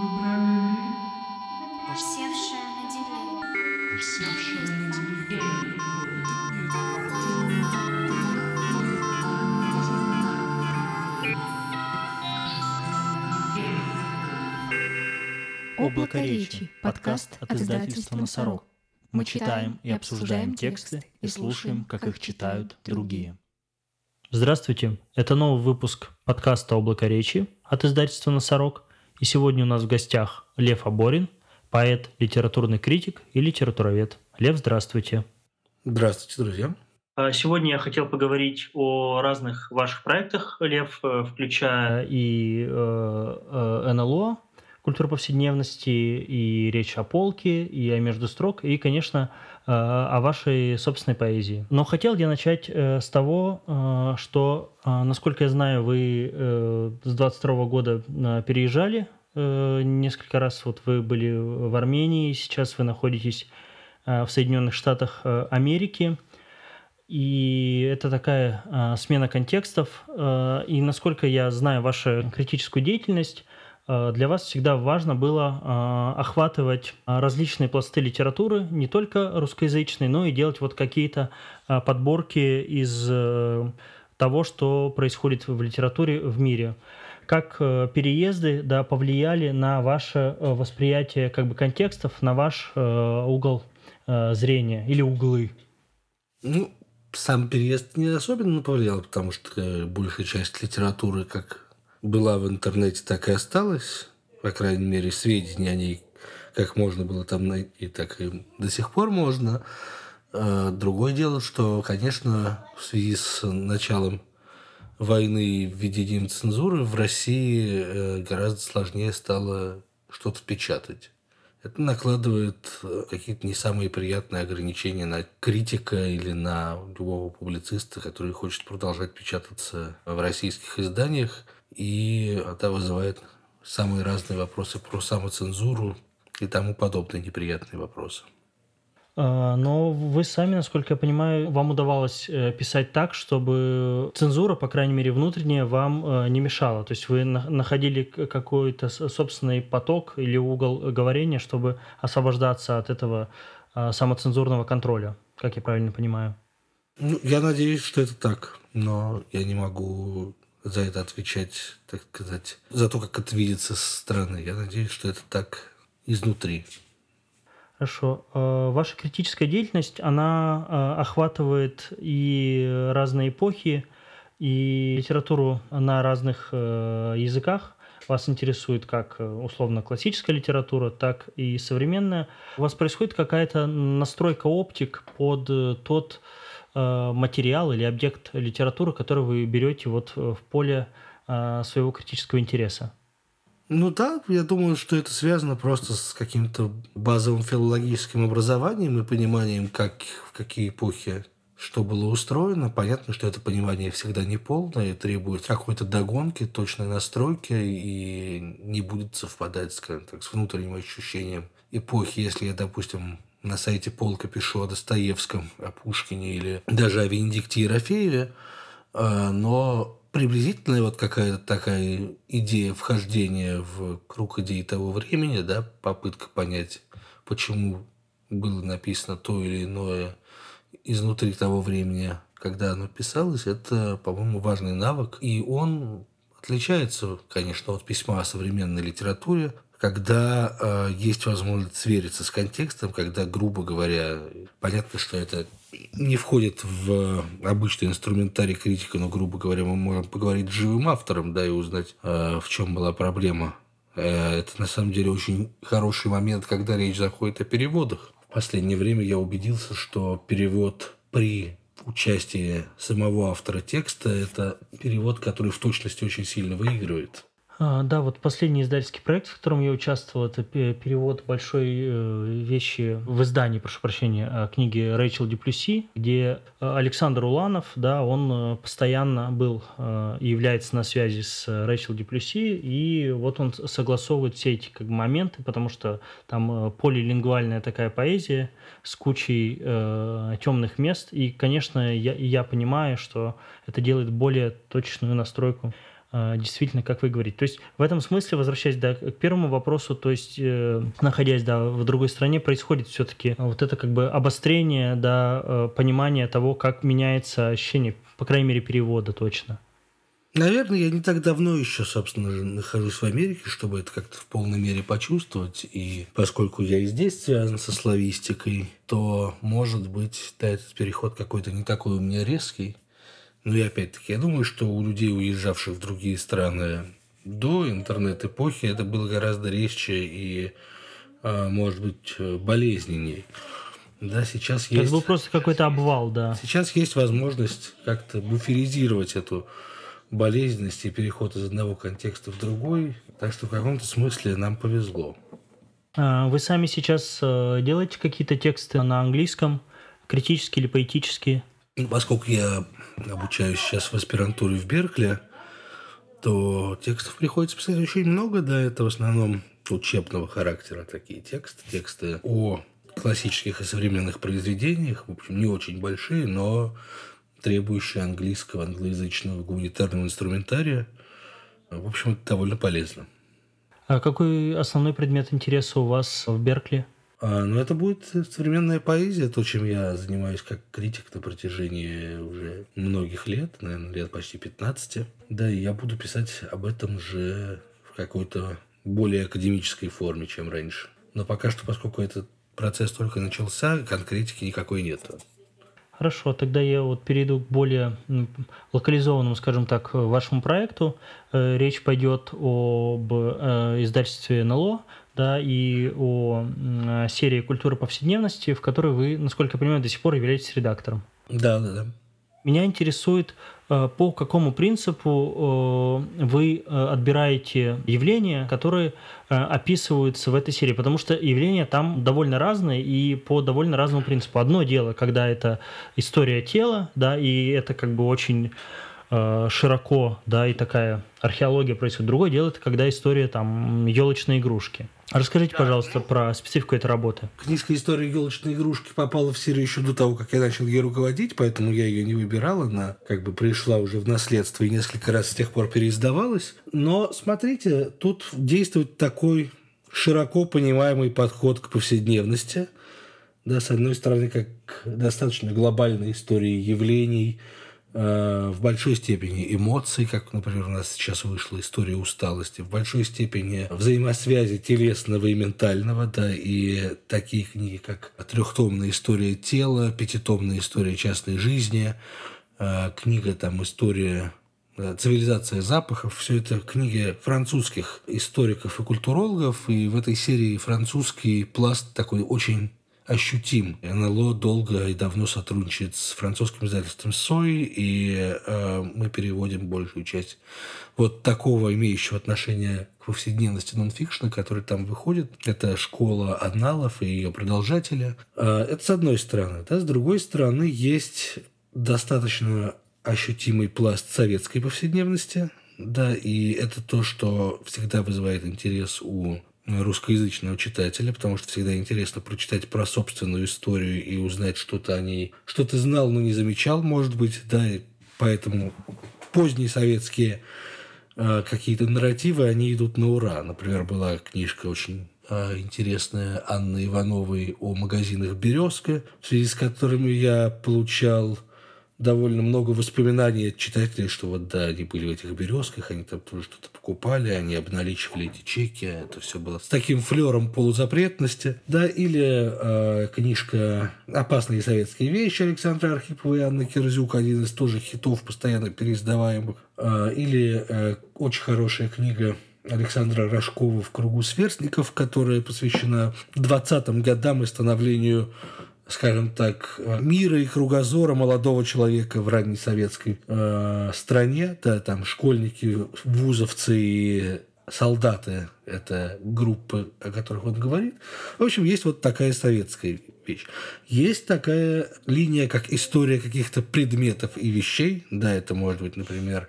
Выбрали ли? Севшая на деле. Севшая на деле. Облако речи. Подкаст от издательства «Носорог». Мы читаем и обсуждаем тексты и слушаем, как их читают другие. Здравствуйте. Это новый выпуск подкаста «Облако речи» от издательства «Носорог». И сегодня у нас в гостях Лев Аборин, поэт, литературный критик и литературовед. Лев, здравствуйте. Здравствуйте, друзья. А Сегодня я хотел поговорить о разных ваших проектах, Лев, э, включая и э, э, НЛО, культура повседневности, и речь о полке, и о между строк, и, конечно, о вашей собственной поэзии. Но хотел я начать э, с того, э, что, э, насколько я знаю, вы э, с 22 года э, переезжали э, несколько раз. Вот вы были в Армении, сейчас вы находитесь э, в Соединенных Штатах э, Америки. И это такая э, смена контекстов. Э, и насколько я знаю вашу критическую деятельность, э, для вас всегда важно было э, охватывать э, различные пласты литературы, не только русскоязычные, но и делать вот какие-то э, подборки из э, того, что происходит в литературе в мире. Как э, переезды да, повлияли на ваше э, восприятие как бы контекстов, на ваш э, угол э, зрения или углы? Ну, сам переезд не особенно повлиял, потому что э, большая часть литературы как была в интернете, так и осталась. По крайней мере, сведения о ней как можно было там найти, так и до сих пор можно. Э, Другое дело, что, конечно, в связи с началом войны и введением цензуры в России э, гораздо сложнее стало что-то печатать. Это накладывает э, какие-то не самые приятные ограничения на критика или на любого публициста, который хочет продолжать печататься в российских изданиях. И это вызывает самые разные вопросы про самоцензуру и тому подобные неприятные вопросы. А, Но вы сами, насколько я понимаю, вам удавалось э, писать так, чтобы цензура, по крайней мере, внутренняя, вам э, не мешала. То есть вы на- находили какой-то собственный поток или угол говорения, чтобы освобождаться от этого а, самоцензурного контроля, как я правильно понимаю. Ну, я надеюсь, что это так, но я не могу за это отвечать, так сказать, за то, как это видится со стороны. Я надеюсь, что это так изнутри. Хорошо. Э, Ваша критическая деятельность, она э, охватывает и разные эпохи, и литературу на разных э, языках. Вас интересует как условно классическая литература, так и современная. У вас происходит какая-то настройка оптик под э, тот материал или объект литературы, который вы берете вот э, в поле э, своего критического интереса. Ну да, я думаю, что это связано просто с каким-то базовым филологическим образованием и пониманием, как, в какие эпохи что было устроено. Понятно, что это понимание всегда неполное требует какой-то догонки, точной настройки и не будет совпадать, скажем так, с внутренним ощущением эпохи. Если я, допустим, на сайте Полка пишу о Достоевском, о Пушкине или даже о Венедикте Ерофееве, э, но приблизительная вот какая-то такая идея вхождения в круг идей того времени, да, попытка понять, почему было написано то или иное изнутри того времени, когда оно писалось, это, по-моему, важный навык. И он отличается, конечно, от письма о современной литературе, когда э, есть возможность свериться с контекстом, когда, грубо говоря, понятно, что это не входит в обычный инструментарий критика, но, грубо говоря, мы можем поговорить с живым автором, да, и узнать, э, в чем была проблема. Э, это, на самом деле, очень хороший момент, когда речь заходит о переводах. В последнее время я убедился, что перевод при участии самого автора текста – это перевод, который в точности очень сильно выигрывает. А, Да, вот последний издательский проект, в котором я участвовал, это пе- перевод большой э, вещи в издании, прошу прощения, э, книги Рэйчел Дюплюси, где э, Александр Уланов, да, он э, постоянно был и является на связи с Рэйчел Дюплюси, и вот он согласовывает все эти как бы, моменты, потому что там полилингвальная такая поэзия с кучей э, темных мест, и, конечно, я, я понимаю, что это делает более точную настройку действительно, как вы говорите. То есть в этом смысле, возвращаясь да, к первому вопросу, то есть э, находясь да, в другой стране, происходит все-таки вот это как бы обострение, да, э, понимание того, как меняется ощущение, по крайней мере, перевода точно. Наверное, я не так давно еще, собственно, нахожусь в Америке, чтобы это как-то в полной мере почувствовать. И поскольку я и здесь связан со славистикой, то, может быть, да, этот переход какой-то не такой у меня резкий. Но и опять-таки, я думаю, что у людей, уезжавших в другие страны до интернет-эпохи, это было гораздо резче и, а, может быть, болезненней. Да, сейчас есть... Это был просто какой-то обвал, да. Сейчас есть возможность как-то буферизировать эту болезненность и переход из одного контекста в другой. Так что в каком-то смысле нам повезло. А вы сами сейчас э, делаете какие-то тексты на английском, критические или поэтические? Поскольку я обучаюсь сейчас в аспирантуре в Беркли, то текстов приходится писать очень много, да, это в основном учебного характера такие тексты, тексты о классических и современных произведениях, в общем, не очень большие, но требующие английского, англоязычного гуманитарного инструментария. В общем, это довольно полезно. А какой основной предмет интереса у вас в Беркли? А, ну, это будет современная поэзия, то, чем я занимаюсь как критик на протяжении уже многих лет, наверное, лет почти 15. Да, и я буду писать об этом же в какой-то более академической форме, чем раньше. Но пока что, поскольку этот процесс только начался, конкретики никакой нет. Хорошо, тогда я вот перейду к более локализованному, скажем так, вашему проекту. Э, речь пойдет об э, издательстве НЛО, да, и о серии «Культура повседневности», в которой вы, насколько я понимаю, до сих пор являетесь редактором. Да, да, да. Меня интересует, э, по какому принципу э, вы э, отбираете явления, которые описываются в этой серии, потому что явления там довольно разные и по довольно разному принципу. Одно дело, когда это история тела, да, и это как бы очень широко, да, и такая археология происходит. Другое дело, это когда история там елочной игрушки. Расскажите, пожалуйста, про специфику этой работы. Книжка «История елочной игрушки» попала в серию еще до того, как я начал ей руководить, поэтому я ее не выбирал. Она как бы пришла уже в наследство и несколько раз с тех пор переиздавалась. Но смотрите, тут действует такой широко понимаемый подход к повседневности. Да, с одной стороны, как достаточно глобальной истории явлений – в большой степени эмоций, как, например, у нас сейчас вышла история усталости, в большой степени взаимосвязи телесного и ментального, да, и такие книги, как «Трехтомная история тела», «Пятитомная история частной жизни», э, книга там «История э, Цивилизация запахов. Все это книги французских историков и культурологов. И в этой серии французский пласт такой очень ощутим. НЛО долго и давно сотрудничает с французским издательством СОИ, и э, мы переводим большую часть вот такого имеющего отношение к повседневности нонфикшна, который там выходит. Это школа Адналов и ее продолжателя. Э, это с одной стороны. Да? С другой стороны, есть достаточно ощутимый пласт советской повседневности, да, и это то, что всегда вызывает интерес у русскоязычного читателя, потому что всегда интересно прочитать про собственную историю и узнать что-то о ней, что ты знал, но не замечал, может быть, да, и поэтому поздние советские э, какие-то нарративы, они идут на ура. Например, была книжка очень э, интересная Анны Ивановой о магазинах «Березка», в связи с которыми я получал довольно много воспоминаний от читателей, что вот да, они были в этих березках, они там тоже что-то покупали, они обналичивали эти чеки, это все было с таким флером полузапретности. Да, или э, книжка «Опасные советские вещи» Александра Архипова и Анны Кирзюк, один из тоже хитов, постоянно переиздаваемых. Э, или э, очень хорошая книга Александра Рожкова «В кругу сверстников», которая посвящена 20-м годам и становлению скажем так, мира и кругозора молодого человека в ранней советской э, стране. Да, там школьники, вузовцы и солдаты – это группы, о которых он говорит. В общем, есть вот такая советская вещь. Есть такая линия, как история каких-то предметов и вещей. Да, это может быть, например,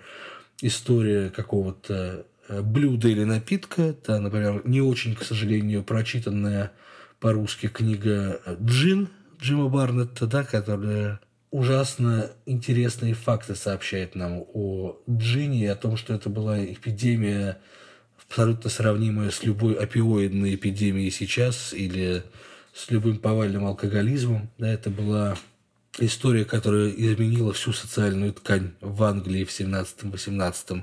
история какого-то э, блюда или напитка. Да, например, не очень, к сожалению, прочитанная по-русски книга «Джин» Джима Барнетта, да, которая ужасно интересные факты сообщает нам о Джине и о том, что это была эпидемия абсолютно сравнимая с любой опиоидной эпидемией сейчас или с любым повальным алкоголизмом. Да, это была история, которая изменила всю социальную ткань в Англии в 17-18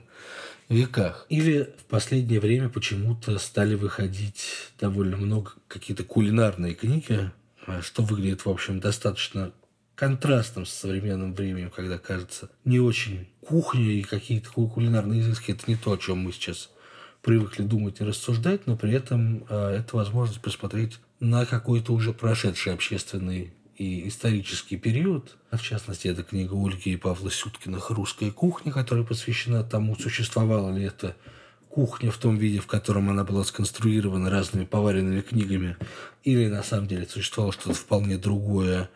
веках. Или в последнее время почему-то стали выходить довольно много какие-то кулинарные книги, что выглядит, в общем, достаточно контрастом с современным временем, когда кажется не очень кухня и какие-то кулинарные изыски. Это не то, о чем мы сейчас привыкли думать и рассуждать, но при этом э, это возможность посмотреть на какой-то уже прошедший общественный и исторический период. В частности, это книга Ольги и Павла Сюткиных «Русская кухня», которая посвящена тому, существовала ли эта кухня в том виде, в котором она была сконструирована разными поваренными книгами, или на самом деле существовало что-то вполне другое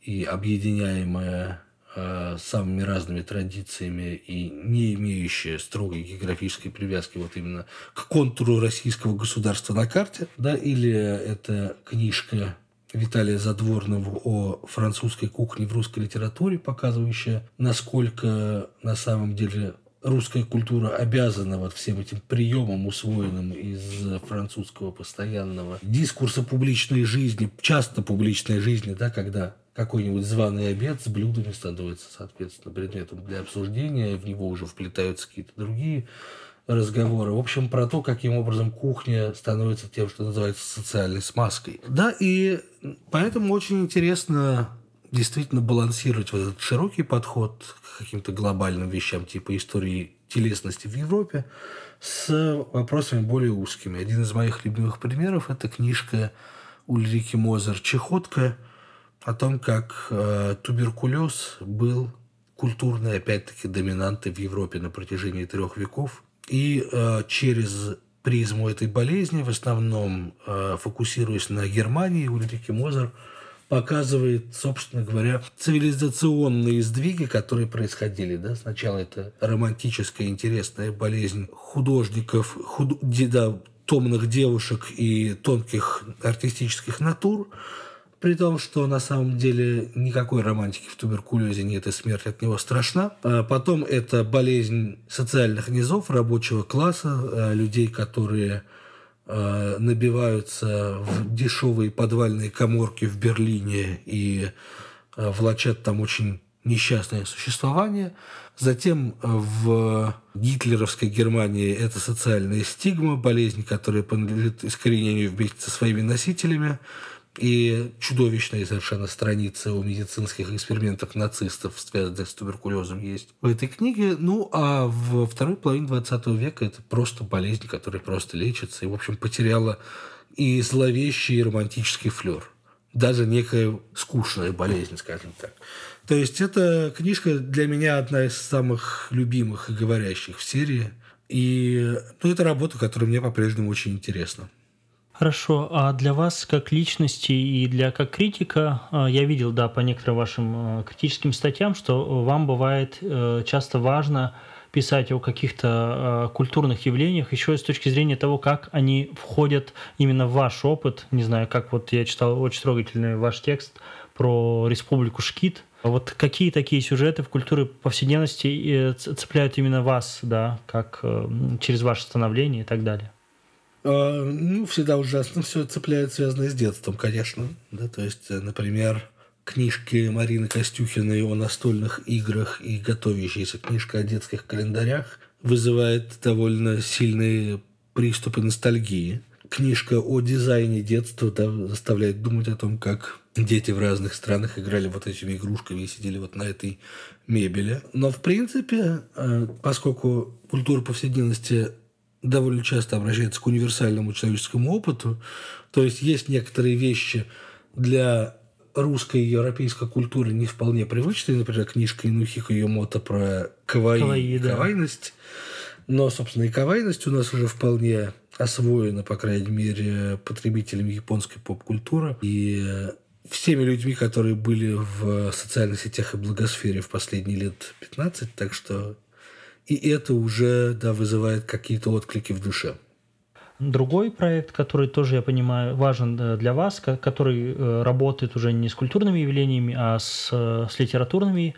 и объединяемое э, самыми разными традициями и не имеющее строгой географической привязки вот именно к контуру российского государства на карте, да, или это книжка Виталия Задворного о французской кухне в русской литературе, показывающая, насколько на самом деле русская культура обязана вот всем этим приемам, усвоенным из французского постоянного дискурса публичной жизни, часто публичной жизни, да, когда какой-нибудь званый обед с блюдами становится, соответственно, предметом для обсуждения, в него уже вплетаются какие-то другие разговоры. В общем, про то, каким образом кухня становится тем, что называется социальной смазкой. Да, и поэтому очень интересно действительно балансировать вот этот широкий подход к каким-то глобальным вещам, типа истории телесности в Европе, с вопросами более узкими. Один из моих любимых примеров – это книжка Ульрики Мозер «Чехотка», о том, как э, туберкулез был культурной, опять-таки, доминантой в Европе на протяжении трех веков. И э, через призму этой болезни, в основном э, фокусируясь на Германии, Ульрики Мозер показывает, собственно говоря, цивилизационные сдвиги, которые происходили. Да? Сначала это романтическая, интересная болезнь художников, худ... да, томных девушек и тонких артистических натур – при том, что на самом деле никакой романтики в туберкулезе нет, и смерть от него страшна. А потом это болезнь социальных низов, рабочего класса, а, людей, которые набиваются в дешевые подвальные коморки в Берлине и влачат там очень несчастное существование. Затем в гитлеровской Германии это социальная стигма, болезнь, которая подлежит искоренению вместе со своими носителями и чудовищные совершенно страницы о медицинских экспериментах нацистов, связанных с туберкулезом, есть в этой книге. Ну, а в второй половине 20 века это просто болезнь, которая просто лечится и, в общем, потеряла и зловещий и романтический флер. Даже некая скучная болезнь, скажем так. То есть, эта книжка для меня одна из самых любимых и говорящих в серии. И ну, это работа, которая мне по-прежнему очень интересна. Хорошо, а для вас как личности и для как критика, а, я видел, да, по некоторым вашим а, критическим статьям, что вам бывает э, часто важно писать о каких-то а, культурных явлениях, еще и с точки зрения того, как они входят именно в ваш опыт. Не знаю, как вот я читал очень трогательный ваш текст про Республику Шкит. Вот какие такие сюжеты в культуре повседневности э, цепляют именно вас, да, как э, через ваше становление и так далее? А, ну, всегда ужасно все цепляет, связанное с детством, конечно. Да, то есть, э, например, книжки Марины Костюхиной о настольных играх и готовящаяся книжка о детских календарях вызывает довольно сильные приступы ностальгии. Книжка о дизайне детства да, заставляет думать о том, как дети в разных странах играли вот этими игрушками и сидели вот на этой мебели. Но, в принципе, э, поскольку культура повседневности довольно часто обращается к универсальному человеческому опыту. То есть есть некоторые вещи для русской и европейской культуры не вполне привычные. Например, книжка Инухико Юмото про кавай, кавай да. кавайность. Но, собственно, и кавайность у нас уже вполне освоена, по крайней мере, потребителями японской поп-культуры. И всеми людьми, которые были в социальных сетях и благосфере в последние лет 15. Так что и это уже да, вызывает какие-то отклики в душе. другой проект, который тоже, я понимаю, важен э, для вас, ко- который э, работает уже не с культурными явлениями, а с, э, с литературными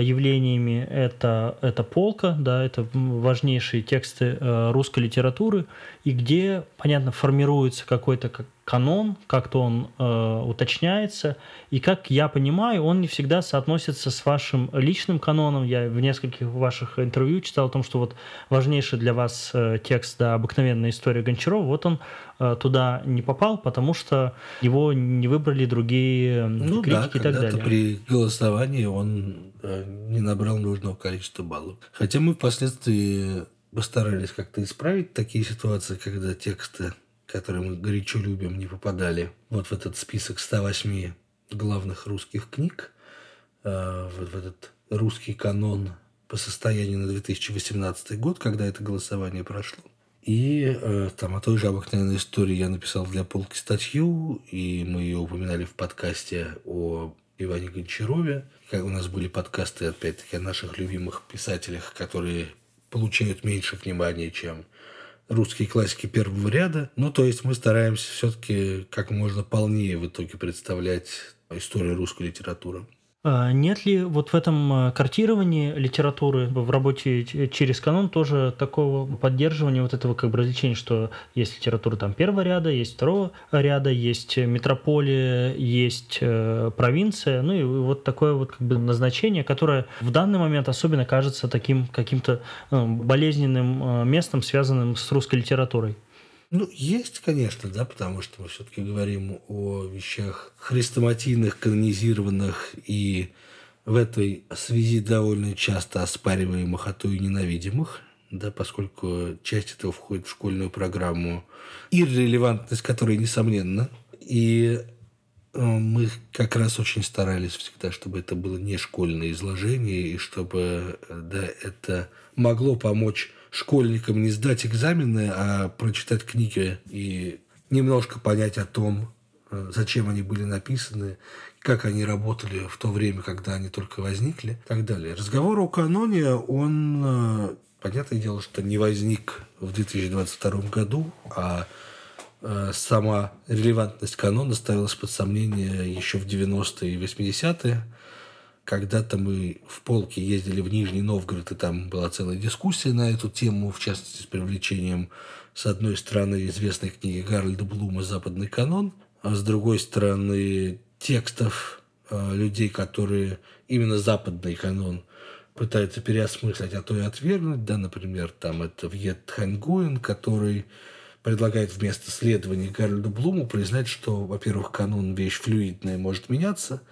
явлениями. Это, это полка, да, это важнейшие тексты русской литературы, и где, понятно, формируется какой-то как канон, как-то он э, уточняется, и как я понимаю, он не всегда соотносится с вашим личным каноном. Я в нескольких ваших интервью читал о том, что вот важнейший для вас э, текст да, «Обыкновенная история Гончарова», вот он э, туда не попал, потому что его не выбрали другие м, Ну да, критики и так далее. при голосовании он э, не набрал нужного количества баллов. Хотя мы впоследствии постарались как-то исправить такие ситуации, когда тексты, которые мы горячо любим, не попадали вот в этот список 108 главных русских книг, э, вот в этот русский канон по состоянию на 2018 год, когда это голосование прошло. И э, там о той же обыкновенной истории я написал для полки статью, и мы ее упоминали в подкасте о Иване Гончарове. Как у нас были подкасты, опять-таки, о наших любимых писателях, которые получают меньше внимания, чем русские классики первого ряда. Ну, то есть мы стараемся все-таки как можно полнее в итоге представлять историю русской литературы. А Нет ли вот в этом э, картировании литературы в работе через канон тоже такого поддерживания вот этого как бы развлечения, что есть литература там первого ряда, есть второго ряда, есть метрополия, есть э, провинция, ну и вот такое вот как бы назначение, которое в данный момент особенно кажется таким каким-то э, болезненным э, местом, связанным с русской литературой. Ну, есть, конечно, да, потому что мы все-таки говорим о вещах хрестоматийных, канонизированных и в этой связи довольно часто оспариваемых, а то и ненавидимых, да, поскольку часть этого входит в школьную программу, иррелевантность которой несомненно. И э, мы как раз очень старались всегда, чтобы это было не школьное изложение, и чтобы э, да, это могло помочь школьникам не сдать экзамены, а прочитать книги и немножко понять о том, э, зачем они были написаны, как они работали в то время, когда они только возникли и так далее. Разговор о каноне, он, э, понятное дело, что не возник в 2022 году, а э, сама релевантность канона ставилась под сомнение еще в 90-е и 80-е. Когда-то мы в полке ездили в Нижний Новгород, и там была целая дискуссия на эту тему, в частности, с привлечением, с одной стороны, известной книги Гарольда Блума «Западный канон», а с другой стороны, текстов э, людей, которые именно западный канон пытаются переосмыслить, а то и отвергнуть. Да, например, там это Вьет Хангуин, который предлагает вместо следования Гарольду Блуму признать, что, во-первых, канон вещь флюидная, может меняться,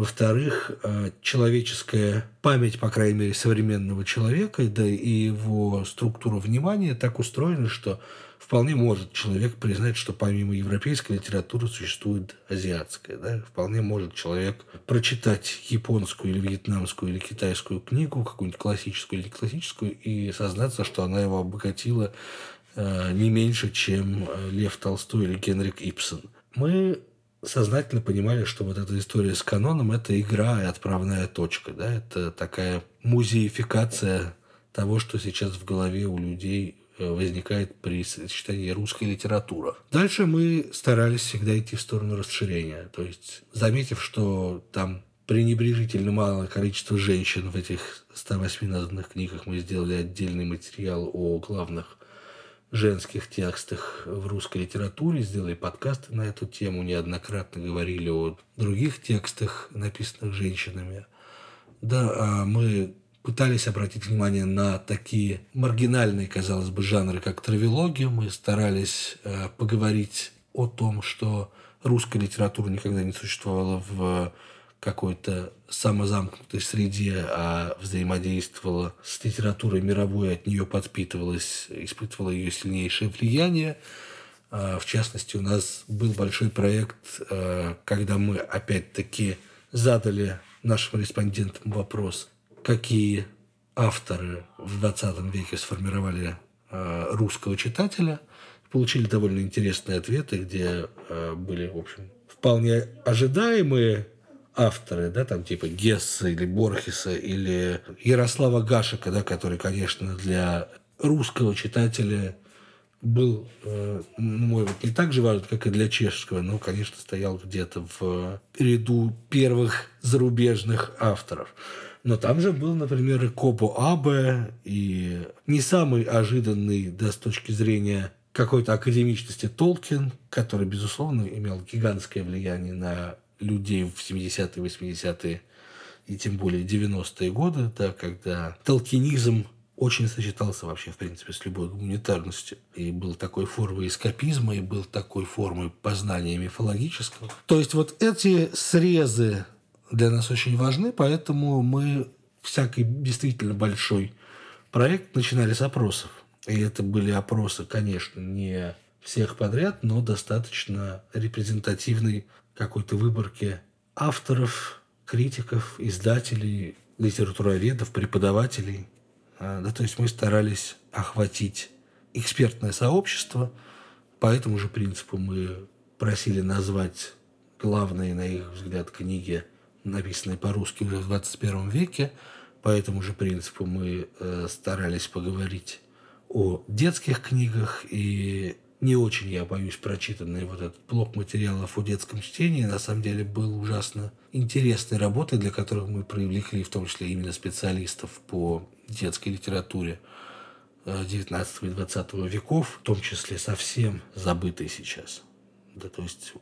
во-вторых, э, человеческая память, по крайней мере, современного человека, да и его структура внимания так устроена, что вполне может человек признать, что помимо европейской литературы существует азиатская. Да? Вполне может человек прочитать японскую или вьетнамскую или китайскую книгу, какую-нибудь классическую или не классическую, и сознаться, что она его обогатила э, не меньше, чем э, Лев Толстой или Генрик Ипсон. Мы сознательно понимали, что вот эта история с каноном – это игра и отправная точка. Да? Это такая музеификация того, что сейчас в голове у людей э, возникает при сочетании русской литературы. Дальше мы старались всегда идти в сторону расширения. То есть, заметив, что там пренебрежительно малое количество женщин в этих 108 названных книгах, мы сделали отдельный материал о главных женских текстах в русской литературе, сделали подкасты на эту тему, неоднократно говорили о других текстах, написанных женщинами. Да, а мы пытались обратить внимание на такие маргинальные, казалось бы, жанры, как травелогия. Мы старались э, поговорить о том, что русская литература никогда не существовала в какой-то самозамкнутой среде, а взаимодействовала с литературой мировой, от нее подпитывалась, испытывала ее сильнейшее влияние. А, В частности, у нас был большой проект, э, когда мы опять-таки задали нашим респондентам вопрос, какие авторы в 20 веке сформировали э, русского читателя. Получили довольно интересные ответы, где были, в общем, вполне ожидаемые авторы, да, там типа Гесса или Борхеса или Ярослава Гашика, да, который, конечно, для русского читателя был, э, ну, может быть, не так же важен, как и для чешского, но, конечно, стоял где-то в ряду первых зарубежных авторов. Но там же был, например, и Кобо Абе, и не самый ожиданный, да, с точки зрения какой-то академичности Толкин, который, безусловно, имел гигантское влияние на людей в 70-е, 80-е и тем более 90-е годы, да, когда толкинизм очень сочетался вообще, в принципе, с любой гуманитарностью. И был такой формой эскапизма, и был такой формой познания мифологического. То есть вот эти срезы для нас очень важны, поэтому мы всякий действительно большой проект начинали с опросов. И это были опросы, конечно, не всех подряд, но достаточно репрезентативной какой-то выборки авторов, критиков, издателей, литературоведов, преподавателей. А, да, то есть мы старались охватить экспертное сообщество. По этому же принципу мы просили назвать главные, на их взгляд, книги, написанные по-русски в 21 веке. По этому же принципу мы э, старались поговорить о детских книгах и не очень, я боюсь, прочитанный вот этот блок материалов о детском чтении на самом деле был ужасно интересной работой, для которых мы привлекли в том числе именно специалистов по детской литературе 19 э, и 20 веков, в том числе совсем забытой сейчас. Да, то есть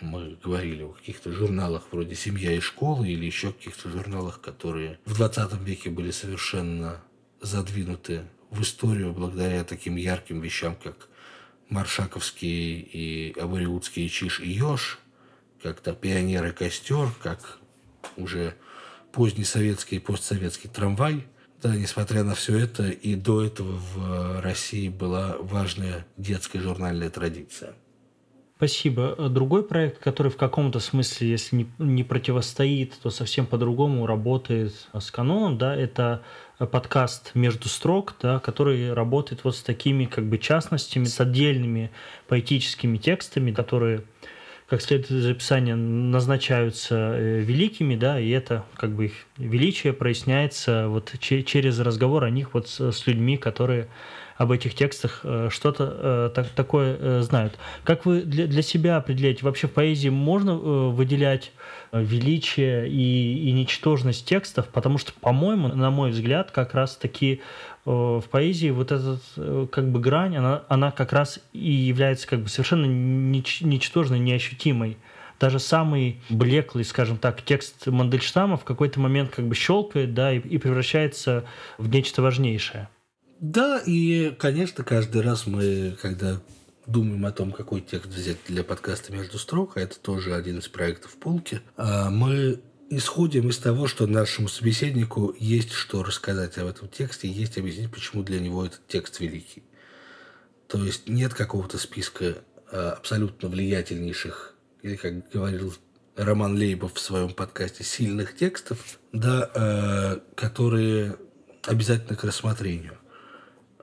мы говорили о каких-то журналах вроде «Семья и школа» или еще каких-то журналах, которые в 20 веке были совершенно задвинуты в историю благодаря таким ярким вещам, как Маршаковский и Абариутский Чиш и Ёж, как-то пионер и костер, как уже поздний советский и постсоветский трамвай. Да, несмотря на все это, и до этого в России была важная детская журнальная традиция. Спасибо. Другой проект, который в каком-то смысле, если не, не противостоит, то совсем по-другому работает с каноном, да, это подкаст «Между строк», да, который работает вот с такими как бы частностями, с отдельными поэтическими текстами, которые как следует из описания, назначаются э, великими, да, и это как бы их величие проясняется вот через разговор о них вот с людьми, которые об этих текстах э, что-то э, так, такое э, знают. Как вы для, для себя определяете, вообще в поэзии можно выделять величие и, и ничтожность текстов? Потому что, по-моему, на мой взгляд, как раз-таки в поэзии вот эта как бы грань, она, она как раз и является как бы совершенно нич, ничтожной, неощутимой даже самый блеклый, скажем так, текст Мандельштама в какой-то момент как бы щелкает, да, и, и превращается в нечто важнейшее. Да, и, конечно, каждый раз мы, когда думаем о том, какой текст взять для подкаста «Между строк», а это тоже один из проектов полки, а, мы исходим из того, что нашему собеседнику есть что рассказать об этом тексте, есть объяснить, почему для него этот текст великий. То есть нет какого-то списка а, абсолютно влиятельнейших, или, как говорил Роман Лейбов в своем подкасте, сильных текстов, да, а, которые обязательно к рассмотрению.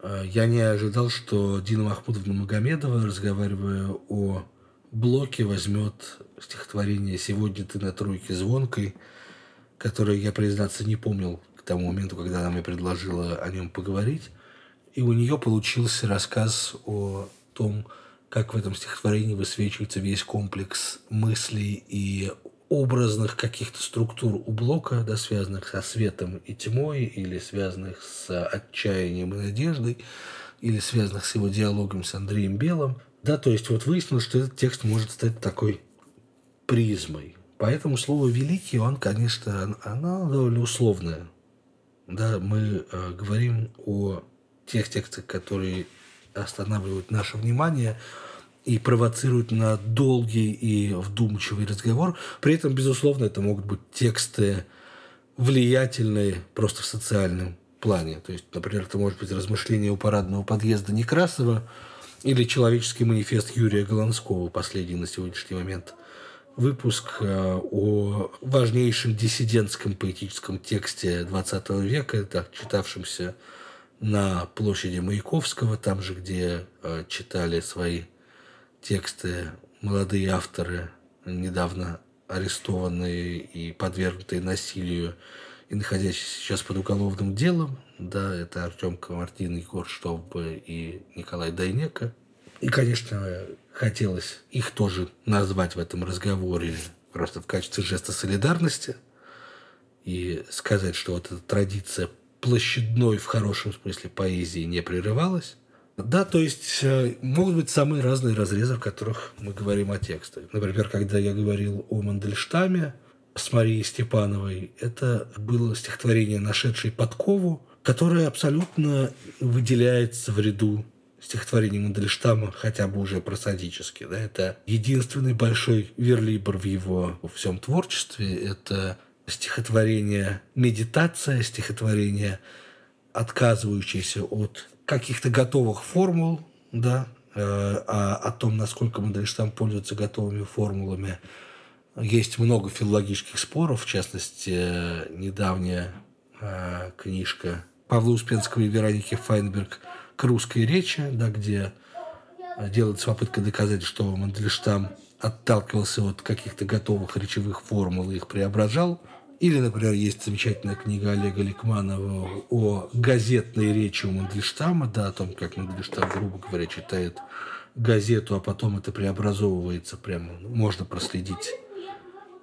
Э, я не ожидал, что Дина Махмудовна Магомедова, разговаривая о блоке, возьмет стихотворение «Сегодня ты на тройке звонкой», которое я, признаться, не помнил к тому моменту, когда она мне предложила о нем поговорить. И у нее получился рассказ о том, как в этом стихотворении высвечивается весь комплекс мыслей и образных каких-то структур у Блока, да, связанных со светом и тьмой, или связанных с отчаянием и надеждой, или связанных с его диалогом с Андреем Белым. Да, то есть вот выяснилось, что этот текст может стать такой призмой. Поэтому слово «великий», он, конечно, оно довольно условное. Да, мы э, говорим о тех текстах, которые останавливают наше внимание – и провоцируют на долгий и вдумчивый разговор. При этом, безусловно, это могут быть тексты влиятельные просто в социальном плане. То есть, например, это может быть размышление у парадного подъезда Некрасова или человеческий манифест Юрия Голландского, последний на сегодняшний момент выпуск э, о важнейшем диссидентском поэтическом тексте XX века, так, читавшемся на площади Маяковского, там же, где э, читали свои тексты молодые авторы, недавно арестованные и подвергнутые насилию и находящиеся сейчас под уголовным делом. Да, это Артем Камартин, Егор Штовб и Николай Дайнека. И, конечно, хотелось их тоже назвать в этом разговоре просто в качестве жеста солидарности и сказать, что вот эта традиция площадной в хорошем смысле поэзии не прерывалась. Да, то есть э, могут быть самые разные разрезы, в которых мы говорим о текстах. Например, когда я говорил о Мандельштаме с Марией Степановой, это было стихотворение, нашедшее подкову, которое абсолютно выделяется в ряду стихотворений Мандельштама, хотя бы уже просадически. Да? Это единственный большой верлибр в его во всем творчестве. Это стихотворение «Медитация», стихотворение, отказывающееся от каких-то готовых формул, да, э, а о том, насколько Мандельштам пользуется готовыми формулами. Есть много филологических споров, в частности, недавняя э, книжка Павла Успенского и Вероники Файнберг к русской речи, да, где делается попытка доказать, что Мандельштам отталкивался от каких-то готовых речевых формул и их преображал – или, например, есть замечательная книга Олега Ликманова о газетной речи у Мандельштама, да, о том, как Мандельштам, грубо говоря, читает газету, а потом это преобразовывается, прямо можно проследить,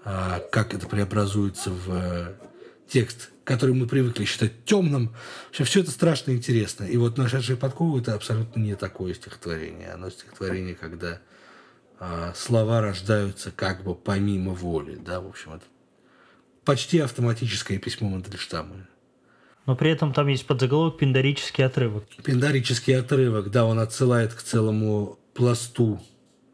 а, как это преобразуется в э, текст, который мы привыкли считать темным. Вообще, все это страшно интересно. И вот «Нашедшие подковы» — это абсолютно не такое стихотворение. Оно стихотворение, когда а, слова рождаются как бы помимо воли. Да, в общем, это почти автоматическое письмо Мандельштама. Но при этом там есть подзаголовок «Пиндарический отрывок». Пиндарический отрывок, да, он отсылает к целому пласту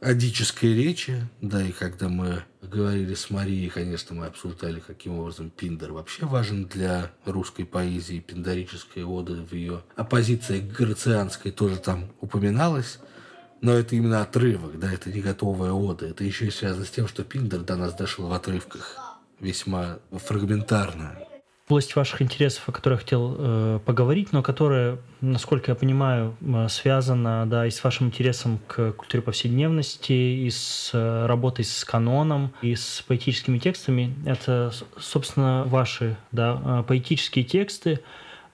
адической речи, да, и когда мы говорили с Марией, конечно, мы обсуждали, каким образом Пиндер вообще важен для русской поэзии, пиндарическая ода в ее оппозиции к грацианской тоже там упоминалась, но это именно отрывок, да, это не готовая ода, это еще и связано с тем, что Пиндер до нас дошел в отрывках весьма фрагментарно. Область ваших интересов, о которой я хотел э, поговорить, но которая, насколько я понимаю, э, связана да, и с вашим интересом к культуре повседневности, и с э, работой с каноном, и с поэтическими текстами. Это, собственно, ваши да, э, поэтические тексты,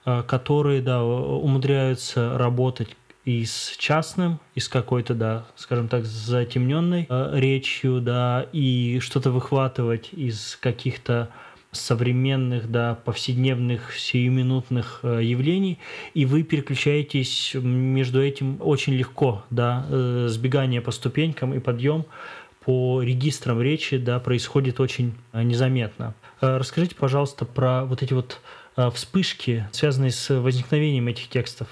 э, которые да, умудряются работать и с частным, и с какой-то, да, скажем так, затемненной э, речью, да, и что-то выхватывать из каких-то современных, да, повседневных, сиюминутных э, явлений, и вы переключаетесь между этим очень легко, да, э, сбегание по ступенькам и подъем по регистрам речи, да, происходит очень э, незаметно. Э, расскажите, пожалуйста, про вот эти вот э, вспышки, связанные с возникновением этих текстов.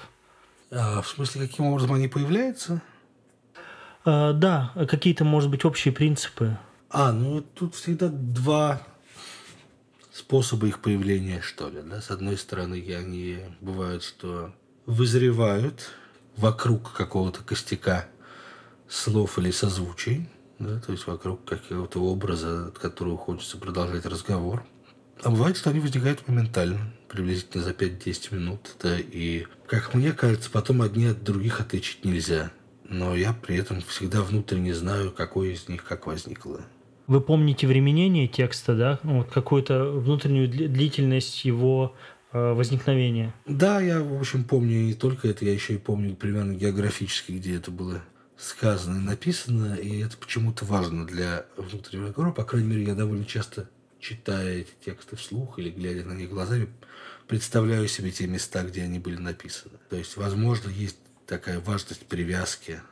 А, в смысле, каким образом они появляются? А, да, какие-то, может быть, общие принципы. А, ну тут всегда два способа их появления, что ли. Да? С одной стороны, они бывают, что вызревают вокруг какого-то костяка слов или созвучий, да, то есть вокруг какого-то образа, от которого хочется продолжать разговор. А бывает, что они возникают моментально, приблизительно за 5-10 минут. Да, и, как мне кажется, потом одни от других отличить нельзя. Но я при этом всегда внутренне знаю, какой из них как возникло. Вы помните временение текста, да? Ну, вот какую-то внутреннюю длительность его э, возникновения? Да, я, в общем, помню не только это, я еще и помню примерно географически, где это было сказано и написано, и это почему-то важно для внутреннего разговора. По крайней мере, я довольно часто читая эти тексты вслух или глядя на них глазами, представляю себе те места, где они были написаны. То есть, возможно, есть такая важность привязки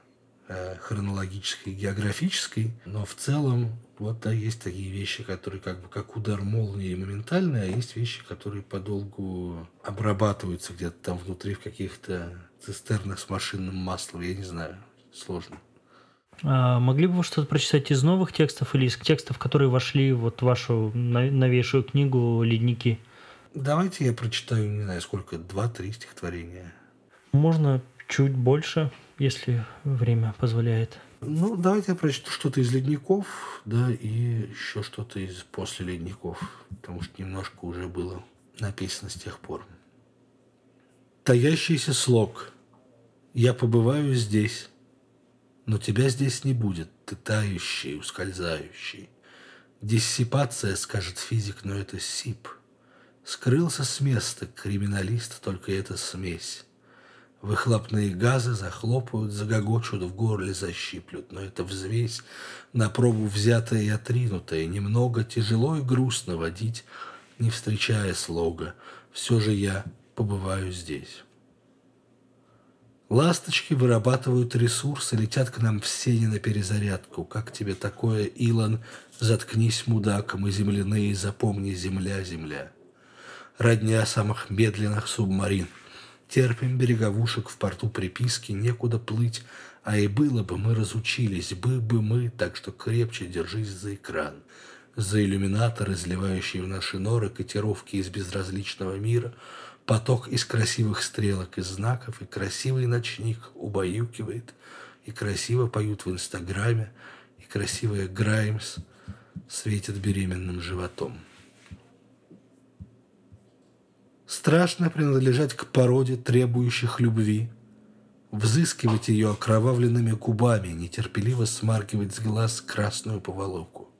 э, хронологической и географической, но в целом вот да, есть такие вещи, которые как бы как удар молнии моментальные, а есть вещи, которые подолгу обрабатываются где-то там внутри в каких-то цистернах с машинным маслом, я не знаю, сложно. А могли бы вы что-то прочитать из новых текстов или из текстов, которые вошли вот в вашу новейшую книгу «Ледники»? Давайте я прочитаю, не знаю, сколько, два-три стихотворения. Можно чуть больше, если время позволяет. Ну, давайте я прочту что-то из «Ледников», да, и еще что-то из «После ледников», потому что немножко уже было написано с тех пор. Таящийся слог. Я побываю здесь, но тебя здесь не будет, ты тающий, ускользающий. Диссипация, скажет физик, но это сип. Скрылся с места криминалист, только это смесь. Выхлопные газы захлопают, загогочут, в горле защиплют. Но это взвесь, на пробу взятая и отринутая. Немного тяжело и грустно водить, не встречая слога. Все же я побываю здесь. Ласточки вырабатывают ресурсы, летят к нам все не на перезарядку. Как тебе такое, Илон? Заткнись, мудак, мы земляные, запомни, земля, земля. Родня самых медленных субмарин. Терпим береговушек в порту приписки, некуда плыть, а и было бы, мы разучились, бы бы мы, так что крепче держись за экран. За иллюминатор, изливающий в наши норы котировки из безразличного мира — Поток из красивых стрелок и знаков, и красивый ночник убаюкивает, и красиво поют в Инстаграме, и красивая Граймс светит беременным животом. Страшно принадлежать к породе требующих любви, взыскивать ее окровавленными губами, нетерпеливо смаргивать с глаз красную поволоку.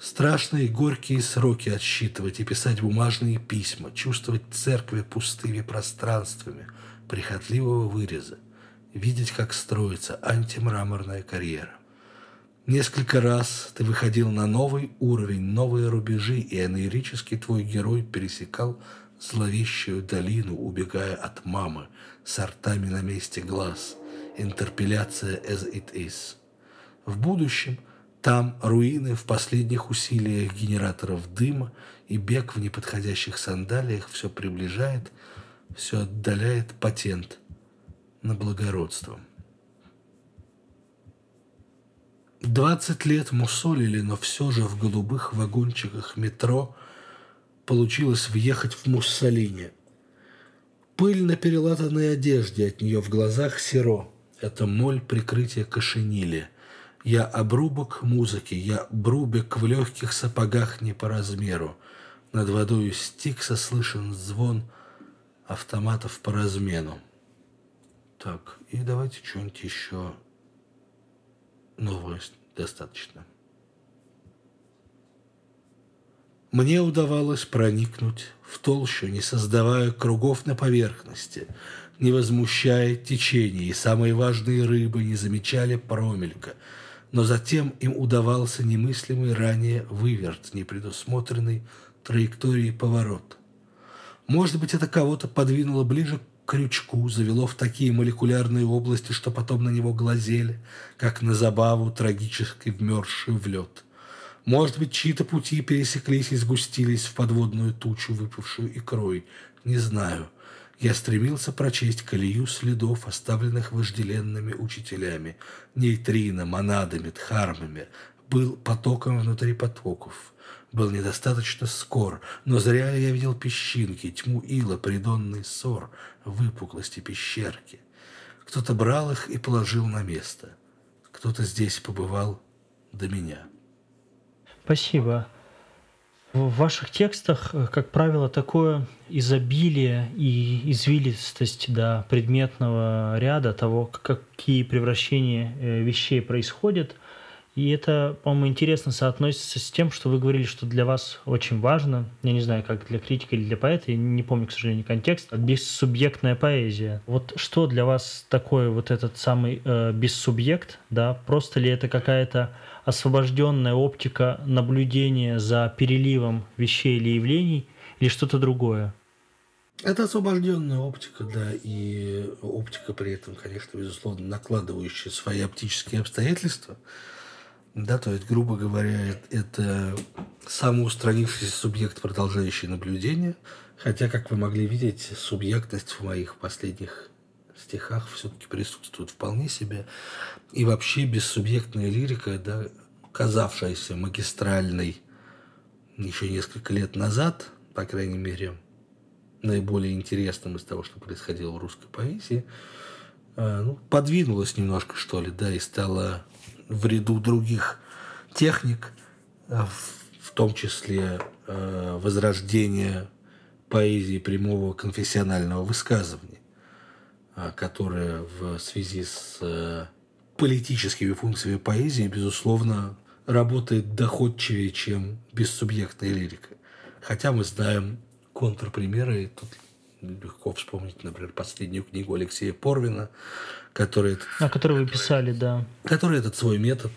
Страшные горькие сроки отсчитывать и писать бумажные письма, чувствовать церкви пустыми пространствами прихотливого выреза, видеть, как строится антимраморная карьера. Несколько раз ты выходил на новый уровень, новые рубежи, и анерический твой герой пересекал зловещую долину, убегая от мамы, с артами на месте глаз. Интерпеляция as it is. В будущем – там руины в последних усилиях генераторов дыма и бег в неподходящих сандалиях все приближает, все отдаляет патент на благородство. Двадцать лет мусолили, но все же в голубых вагончиках метро получилось въехать в Муссолини. Пыль на перелатанной одежде, от нее в глазах серо. Это моль прикрытия кошенили – я обрубок музыки, я брубик в легких сапогах не по размеру. Над водою стикса слышен звон автоматов по размену. Так, и давайте что-нибудь еще новое достаточно. Мне удавалось проникнуть в толщу, не создавая кругов на поверхности, не возмущая течение, и самые важные рыбы не замечали промелька – но затем им удавался немыслимый ранее выверт, непредусмотренный траектории поворот. Может быть, это кого-то подвинуло ближе к крючку, завело в такие молекулярные области, что потом на него глазели, как на забаву, трагически вмерзшую в лед. Может быть, чьи-то пути пересеклись и сгустились в подводную тучу, выпавшую икрой. Не знаю. Я стремился прочесть колею следов, оставленных вожделенными учителями, нейтрино, монадами, дхармами, был потоком внутри потоков, был недостаточно скор, но зря я видел песчинки, тьму ила, придонный ссор, выпуклости пещерки. Кто-то брал их и положил на место. Кто-то здесь побывал до меня. Спасибо. В ваших текстах, э, как правило, такое изобилие и извилистость до предметного ряда того, какие превращения э, вещей происходят. И это, по-моему, интересно соотносится с тем, что вы говорили, что для вас очень важно, я не знаю, как для критика или для поэта, я не помню, к сожалению, контекст, бессубъектная поэзия. Вот что для вас такое вот этот самый э, бессубъект, да? Просто ли это какая-то освобожденная оптика наблюдения за переливом вещей или явлений, или что-то другое? Это освобожденная оптика, да, и оптика при этом, конечно, безусловно, накладывающая свои оптические обстоятельства. Да, то есть, грубо говоря, это самоустранившийся субъект, продолжающий наблюдение. Хотя, как вы могли видеть, субъектность в моих последних стихах все-таки присутствует вполне себе. И вообще бессубъектная лирика, да, казавшаяся магистральной еще несколько лет назад, по крайней мере, наиболее интересным из того, что происходило в русской поэзии, э, ну, подвинулась немножко, что ли, да, и стала в ряду других техник, э, в том числе э, возрождение поэзии прямого конфессионального высказывания, которое в связи с политическими функциями поэзии, безусловно, работает доходчивее, чем бессубъектная лирика. Хотя мы знаем контрпримеры, и тут легко вспомнить, например, последнюю книгу Алексея Порвина, который, этот- которой вы писали, да. который этот свой метод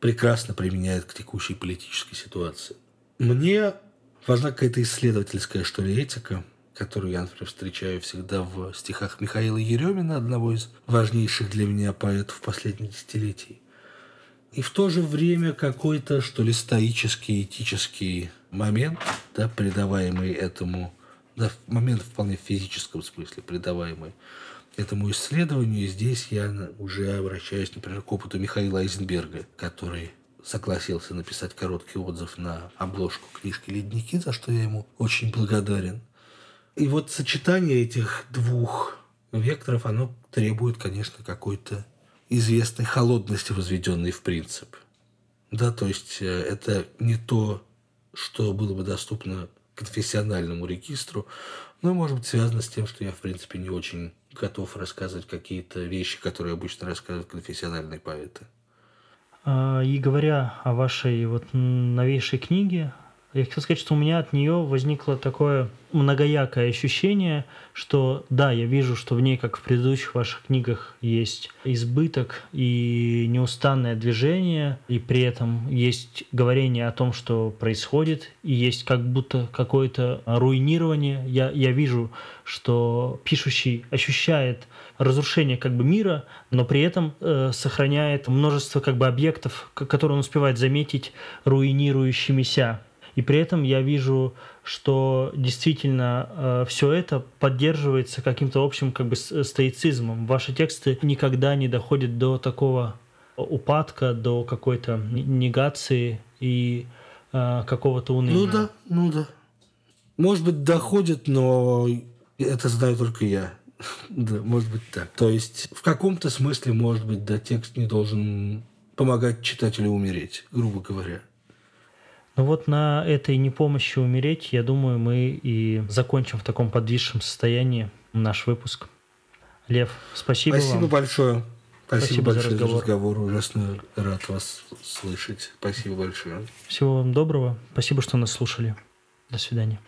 прекрасно применяет к текущей политической ситуации. Мне важна какая-то исследовательская, что ли, этика, которую я, например, встречаю всегда в стихах Михаила Еремина, одного из важнейших для меня поэтов последних десятилетий. И в то же время какой-то, что ли, стоический, этический момент, да, придаваемый этому, да, момент вполне в физическом смысле, придаваемый этому исследованию. И здесь я уже обращаюсь, например, к опыту Михаила Айзенберга, который согласился написать короткий отзыв на обложку книжки «Ледники», за что я ему очень благодарен. И вот сочетание этих двух векторов, оно требует, конечно, какой-то известной холодности, возведенной в принцип. Да, то есть э, это не то, что было бы доступно конфессиональному регистру, но может быть связано с тем, что я, в принципе, не очень готов рассказывать какие-то вещи, которые обычно рассказывают конфессиональные поэты. А, И говоря о вашей вот новейшей книге, я хотел сказать, что у меня от нее возникло такое многоякое ощущение, что да, я вижу, что в ней, как в предыдущих ваших книгах, есть избыток и неустанное движение, и при этом есть говорение о том, что происходит, и есть как будто какое-то руинирование. Я, я вижу, что пишущий ощущает разрушение как бы мира, но при этом э, сохраняет множество как бы объектов, которые он успевает заметить руинирующимися. И при этом я вижу, что действительно все это поддерживается каким-то общим как бы с- стоицизмом. Ваши тексты никогда не доходят до такого упадка, до какой-то негации и э, какого-то уныния. Ну да, ну да. Может быть, доходит, но это знаю только я. Да, может быть так. То есть, в каком-то смысле, может быть, да, текст не должен помогать читателю умереть, грубо говоря. Ну вот на этой непомощи умереть, я думаю, мы и закончим в таком подвисшем состоянии наш выпуск. Лев, спасибо Спасибо вам. большое. Спасибо, спасибо большое за разговор. за разговор. Ужасно рад вас слышать. Спасибо большое. Всего вам доброго. Спасибо, что нас слушали. До свидания.